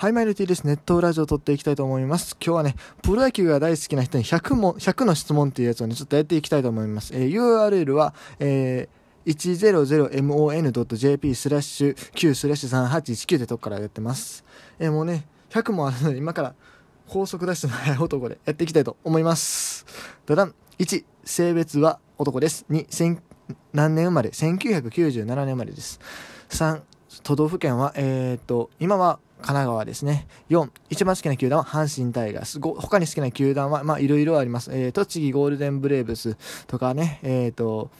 はい、マイルティです。ネットラジオを撮っていきたいと思います。今日はね、プロ野球が大好きな人に100も、100の質問っていうやつをね、ちょっとやっていきたいと思います。えー、URL は、えー、100mon.jp スラッシュ9スラッシュ3819ってとこからやってます。えー、もうね、100もあるので、今から高速ダッシュの速い男でやっていきたいと思います。だだん。1、性別は男です。2、何年生まれ ?1997 年生まれです。3、都道府県は、えー、っと、今は神奈川ですね。4、一番好きな球団は阪神タイガース。5、他に好きな球団は、まあ、いろいろあります。えー、栃木ゴールデンブレーブスとかね、えっ、ー、と、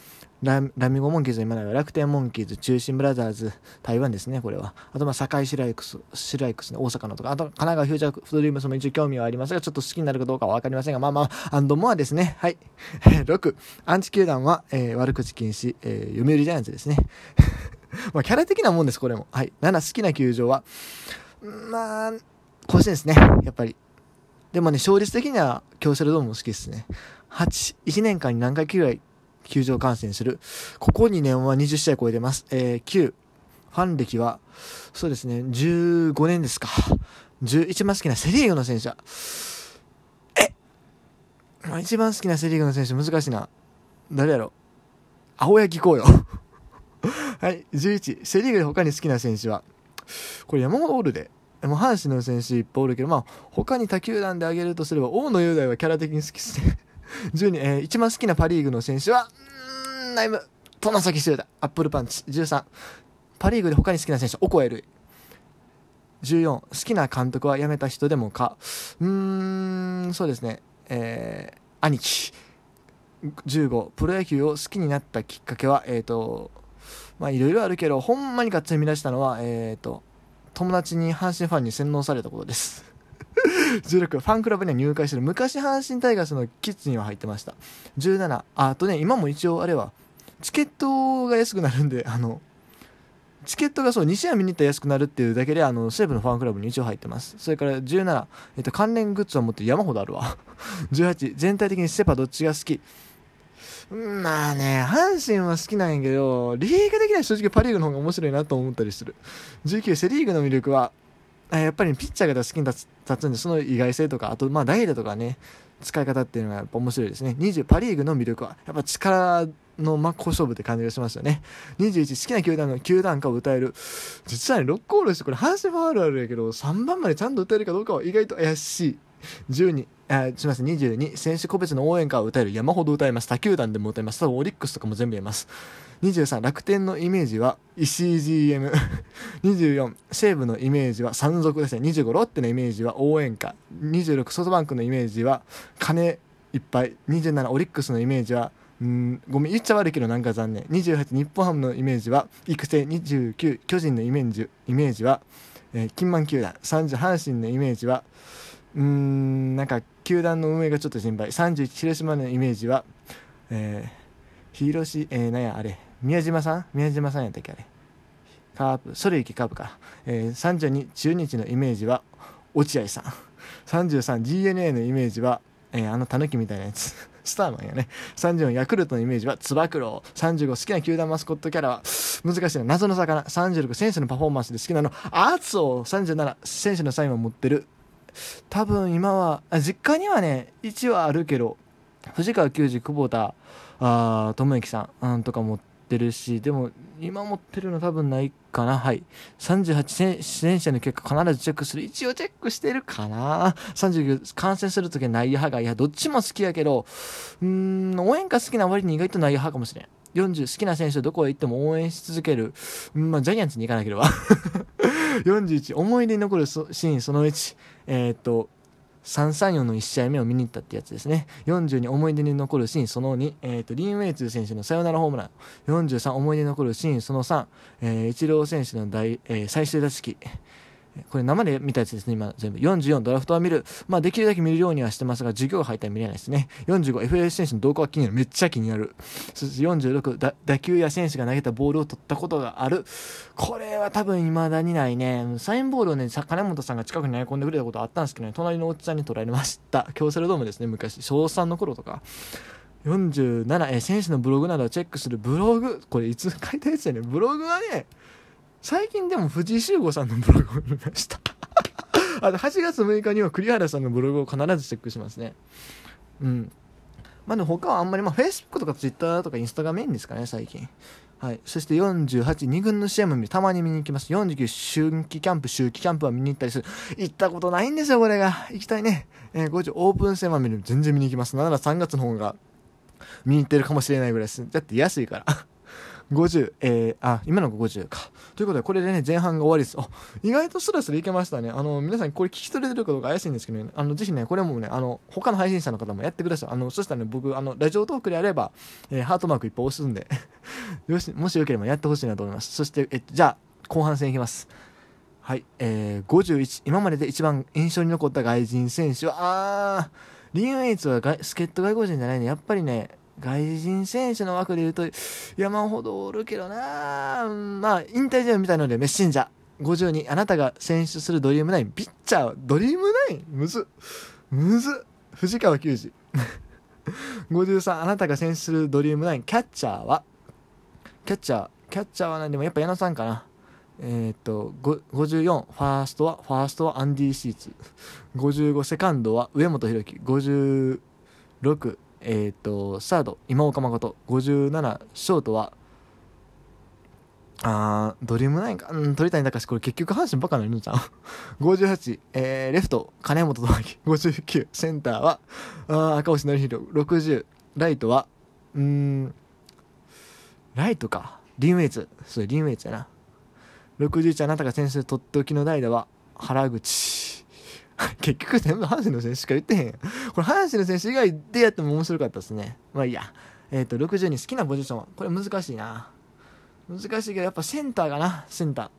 ララミゴモンキーズ今なら楽天モンキーズ、中心ブラザーズ、台湾ですね、これは。あと、まあ、堺シライクス、シライクスね、大阪のとか、あと、神奈川フューチャーフドリームスも一応興味はありますが、ちょっと好きになるかどうかはわかりませんが、まあまあ、アンドモアですね。はい。6、アンチ球団は、えー、悪口禁止、えー、読売ジャイアンツですね。まあ、キャラ的なもんです、これも。はい。7、好きな球場は、まあ、甲子園ですね。やっぱり。でもね、勝率的には京セラドームも好きですね。8、1年間に何回くらい球場観戦する？ここ2年は20試合超えてます。えー、9、ファン歴は、そうですね、15年ですか。11番好きなセリーグの選手は、えまあ、一番好きなセリーグの選手難しいな。誰やろ？青柳こうよ。はい、11、セリーグで他に好きな選手は、これ山本オールで、もう阪神の選手いっぱいおるけど、まあ、他に他球団で挙げるとすれば、大野雄大はキャラ的に好きですね。12、えー、一番好きなパリーグの選手は、うーん、ナイム、外崎修太、アップルパンチ。13、パリーグで他に好きな選手、オコエルイ。14、好きな監督は辞めた人でもか。うーん、そうですね。えー、兄貴。15、プロ野球を好きになったきっかけは、えっ、ー、と、まあいろいろあるけど、ほんまにがっつり見出したのは、えっ、ー、と、友達に阪神ファンに洗脳されたことです。16、ファンクラブには入会してる。昔阪神タイガースのキッズには入ってました。17、あとね、今も一応あれは、チケットが安くなるんで、あの、チケットがそう、2試合見に行ったら安くなるっていうだけで、あの、西武のファンクラブに一応入ってます。それから17、えっと、関連グッズを持って山ほどあるわ。18、全体的にセパどっちが好きまあね、阪神は好きなんやけど、リーグ的には正直パ・リーグの方が面白いなと思ったりする。19、セ・リーグの魅力は、やっぱりピッチャーが好きに立つんで、その意外性とか、あと、まあ、代打とかね、使い方っていうのがやっぱ面白いですね。20、パ・リーグの魅力は、やっぱ力の真っ向勝負って感じがしますよね。21、好きな球団の球団歌を歌える。実はね、6コールして、これ阪神ファールあるやけど、3番までちゃんと歌えるかどうかは意外と怪しい。12、あすみません、22、選手個別の応援歌を歌える山ほど歌います。他球団でも歌います。多分オリックスとかも全部言えます。23、楽天のイメージは石井 GM。24、西武のイメージは山賊ですね。25、ロッテのイメージは応援歌。26、ソフトバンクのイメージは金いっぱい。27、オリックスのイメージはうんごめん言っちゃ悪いけどなんか残念28日本ハムのイメージは育成29巨人のイメージイメージは、えー、金満球団30阪神のイメージはうんなんか球団の運営がちょっと心配31広島のイメージは、えー、広し、えー、なんやあれ宮島さん？宮島さんやったっけあれカープそれ行きカープか、えー、32中日のイメージは落合さん 33DNA のイメージは、えー、あのタヌキみたいなやつ スターマンやね。34、ヤクルトのイメージは、つば九郎。35、好きな球団マスコットキャラは、難しいな。謎の魚。36、選手のパフォーマンスで好きなの。アーツを37、選手のサインを持ってる。多分今は、実家にはね、一応あるけど、藤川球児、久保田、あ智之さん、とか持ってるし、でも、今持ってるの多分ないかな。はい。38選手の結果必ずチェックする。一応チェックしてるかな。39、観戦するときは内野派が、いや、どっちも好きやけど、うん、応援歌好きな割に意外と内野派かもしれん。40、好きな選手どこへ行っても応援し続ける。まあ、ジャイアンツに行かなければ。41、思い出に残るシーンその1、えー、っと、334の1試合目を見に行ったってやつですね。42思い出に残るシーンその2、えーと、リン・ウェイツ選手のサヨナラホームラン。43思い出に残るシーンその3、えー、イチロー選手の大、えー、最終打席。これ生で見たやつですね、今全部。44、ドラフトは見る。まあ、できるだけ見るようにはしてますが、授業が入ったら見れないですね。45、FS 選手の動向が気になる。めっちゃ気になる。そして46、打球や選手が投げたボールを取ったことがある。これは多分未だにないね。サインボールをね、金本さんが近くに投げ込んでくれたことあったんですけどね、隣のおっちゃんに取られました。京セラドームですね、昔。小3の頃とか。47、え選手のブログなどをチェックするブログ。これいつ書いたやつやねブログはね、最近でも藤井修吾さんのブログを見ました あと8月6日には栗原さんのブログを必ずチェックしますねうんまあでも他はあんまりまあ Facebook とか Twitter とかインスタがメインですかね最近はい、そして48、2軍の試合も見るたまに見に行きます。49、春季キャンプ、秋季キャンプは見に行ったりする。行ったことないんですよ、これが。行きたいね。えー、50、オープン戦は見る。全然見に行きます。なんなら3月の方が見に行ってるかもしれないぐらいです。だって安いから。50、えー、あ、今のが50か。ということで、これでね、前半が終わりです。あ、意外とスラスラいけましたね。あの、皆さんこれ聞き取れてるかどうか怪しいんですけどね、あの、ぜひね、これもね、あの、他の配信者の方もやってください。あの、そしたらね、僕、あの、ラジオトークであれば、えー、ハートマークいっぱい押すんで よし、もしよければやってほしいなと思います。そして、えじゃあ、後半戦いきます。はい、えー、51、今までで一番印象に残った外人選手は、あー、リン・ウェイツは助っ人外国人じゃないね。やっぱりね、外人選手の枠で言うと山ほどおるけどな。まあ引退試合みたいのでメッシンジャー。52あなたが選出するドリームナイン。ピッチャードリームナイン？むずむず藤川球児。53あなたが選出するドリームナイン。キャッチャーは？キャッチャーキャッチャーは何？でもやっぱ矢野さんかな。えー、っと54ファーストは？ファーストはアンディ・シーツ。55セカンドは？上本裕樹。56えっ、ー、と、サード、今岡誠、57、ショートは、あ、ドリームナインか、うん、鳥谷敬これ結局阪神ばっかなのちゃん。58、えー、レフト、金本知憲、59、センターは、あ赤星憲広、60、ライトは、うん、ライトか、リンウェイツ、そう、リンウェイツやな。61、あなたが先生とっておきの代打は、原口。結局全部阪神の選手しか言ってへんや。これ阪神の選手以外でやっても面白かったですね。まあいいや。えっ、ー、と、62好きなポジションは、これ難しいな。難しいけど、やっぱセンターかな、センタ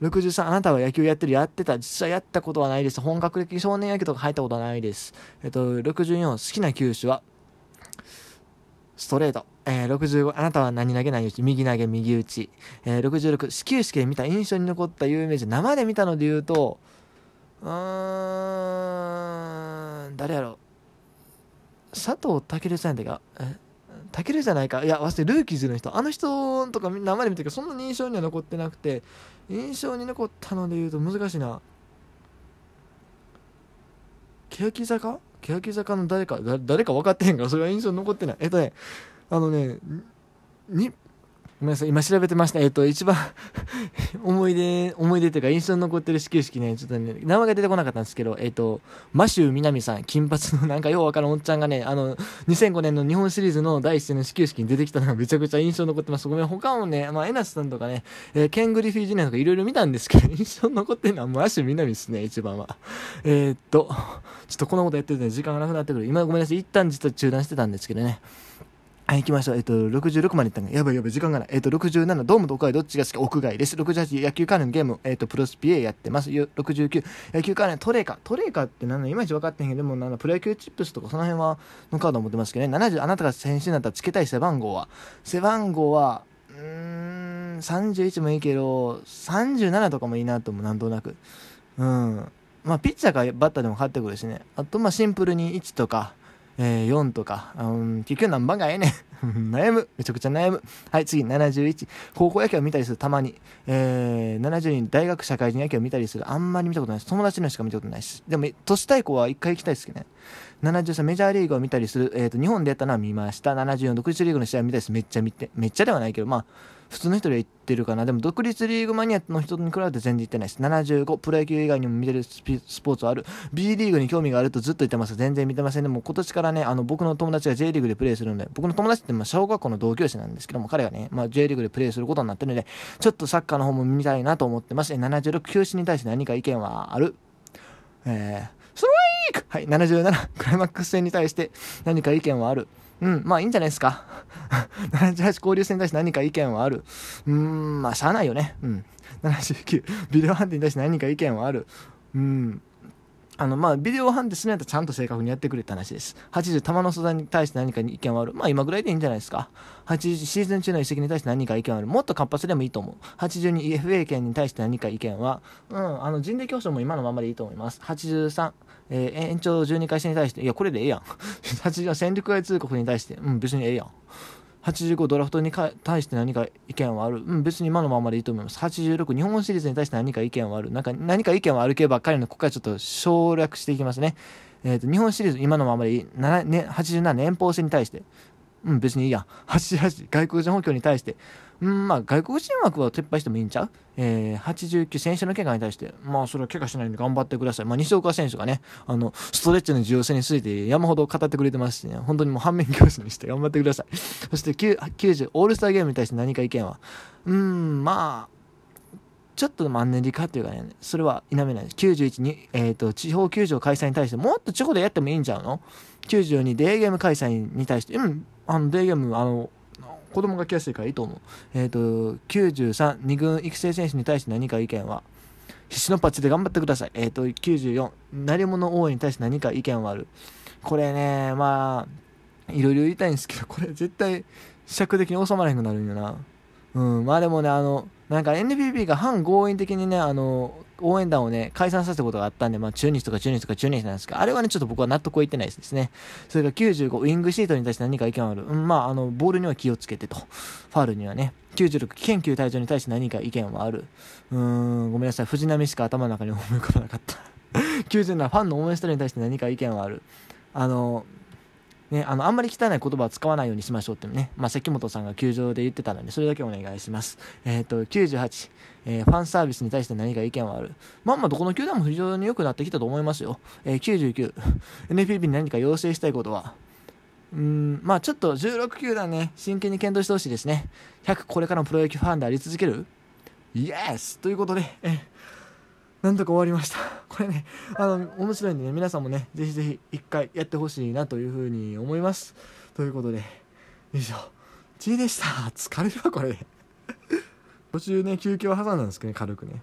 ー。63、あなたは野球やってる、やってた、実際やったことはないです。本格的少年野球とか入ったことはないです。えっ、ー、と、64、好きな球種は、ストレート。えー、65、あなたは何投げないち、右投げ、右打ち。えー、66、始球式で見た印象に残った有名人、生で見たので言うと、うん、誰やろ佐藤健さんやったか健じゃないか。いや忘れルーキーズの人。あの人とか生で見たけどそんなに印象には残ってなくて印象に残ったので言うと難しいな。欅坂？欅坂の誰か誰か分かってへんからそれは印象に残ってない。えっとねあのねにごめんなさい、今調べてました。えっ、と、一番 思い出、思い出っていうか印象に残ってる始球式ね、ちょっとね、名前が出てこなかったんですけど、えっ、と、マシュー南さん、金髪の なんかようわからんおっちゃんがね、あの、2005年の日本シリーズの第一戦の始球式に出てきたのが めちゃくちゃ印象に残ってます。ごめん、他もね、まあ、エナスさんとかね、えー、ケングリフィージュニアとかいろいろ見たんですけど、印象に残ってるのはマシュー南ですね、一番は。えっと、ちょっとこのことやってるとね、時間がなくなってくる。今ごめんなさい、一旦実は中断してたんですけどね。はい、行きましょう。えっと、66まで行ったね。やばいやばい、時間がない。えっと、67、ドームと屋外どっちが好き屋外です。68、野球関連のゲーム、えっと、プロスピエやってます。69、野球関連トレーカー。トレーカーって何のいまいち分かってへんけど、でもなんプロ野球チップスとかその辺は、のカードを持ってますけどね。70、あなたが選手になったら付けたい背番号は背番号は、うーん、31もいいけど、37とかもいいなと思う、なんとなく。うん。まあ、ピッチャーかバッターでも変わってくるしね。あと、まあ、シンプルに1とか、えー、4とか、うん、結局何番がええねん。悩む。めちゃくちゃ悩む。はい、次、71。高校野球を見たりする、たまに。えー、72、大学社会人野球を見たりする。あんまり見たことないです。友達のしか見たことないです。でも、都市対抗は一回行きたいですけどね。73、メジャーリーグを見たりする。えっ、ー、と、日本でやったのは見ました。74、独立リーグの試合を見たりする。めっちゃ見て、めっちゃではないけど、まあ、普通の人で行ってるかな。でも、独立リーグマニアの人に比べて全然行ってないです。75、プロ野球以外にも見れるスポーツはある。B リーグに興味があるとずっと言ってます。全然見てません。でも、今年からね、あの、僕の友達が J リーグでプレーするので、僕の友達ってまあ小学校の同級生なんですけども、彼がね、まあ、J リーグでプレーすることになってるので、ちょっとサッカーの方も見たいなと思ってます。76、休止に対して何か意見はある？えー、ストライクはい、77、クライマックス戦に対して何か意見はある？うん、まあいいんじゃないですか。78交流戦に対して何か意見はある。うーん、まあしゃあないよね。うん。79、ビデオ判定に対して何か意見はある。うん。あの、まあ、ビデオ判定するんやったらちゃんと正確にやってくれって話です。80、球の素材に対して何か意見はある。まあ、今ぐらいでいいんじゃないですか。80、シーズン中の移籍に対して何か意見はある。もっと活発でもいいと思う。82、FA 権に対して何か意見は、うん、あの、人力競争も今のままでいいと思います。83、えー、延長12回戦に対して、いや、これでええやん。80、戦力外通告に対して、うん、別にええやん。85ドラフトに対して何か意見はある、うん、別に今のままでいいと思います。86日本シリーズに対して何か意見はある、なんか何か意見はある系ばっかりのここからちょっと省略していきますね。えーと、日本シリーズ今のままでいい、ね、87年俸制に対して、うん、別にいいや。88、外国人補強に対して、うん、まあ、外国人枠は撤廃してもいいんちゃう？えー、89、選手の怪我に対して、まあ、それは怪我しないんで頑張ってください。まあ、西岡選手がね、あの、ストレッチの重要性について山ほど語ってくれてますしね、本当にもう反面教師にして 頑張ってください。そして90、オールスターゲームに対して何か意見は、うん、まあ、ちょっとマンネリ化っていうかね、それは否めないです。91に、えっ、ー、と、地方球場開催に対して、もっと地方でやってもいいんちゃうの？?92、デーゲーム開催に対して、うん、あの、デーゲーム、あの、子供が来やすいからいいと思う。えっ、ー、と、93、2軍育成選手に対して何か意見は、必死のパッチで頑張ってください。えっ、ー、と、94、鳴り物応援に対して何か意見はある？これね、まあ、いろいろ言いたいんですけど、これ絶対尺的に収まらへんくなるんよな。うん、まあでもね、あの、なんか NPB が反強引的にね、あの、応援団をね、解散させたことがあったんで、まあ中日とか中日とか中日なんですけど、あれはね、ちょっと僕は納得いってないですね。それから95、ウィングシートに対して何か意見はある。うん、まあ、あの、ボールには気をつけてと。ファールにはね。96、研究隊長に対して何か意見はある。うーん、ごめんなさい。藤波しか頭の中に思い浮かばなかった。97、ファンの応援スタイルに対して何か意見はある。あの、ね、あの、あんまり汚い言葉を使わないようにしましょうってね、まあ、関本さんが球場で言ってたので、それだけお願いします。えっ、ー、と、98、えー、ファンサービスに対して何か意見はある。まあまあ、どこの球団も非常に良くなってきたと思いますよ。えー、99、NPB に何か要請したいことは、うん、まあちょっと16球団ね、真剣に検討してほしいですね。100これからのプロ野球ファンであり続ける？イエスということで、えなんとか終わりました。これね、あの、面白いんでね、皆さんもね、ぜひぜひ一回やってほしいなというふうに思います。ということで、以上、G でした。疲れるわ、これ。途中ね、休憩を挟んだんですけどね、軽くね。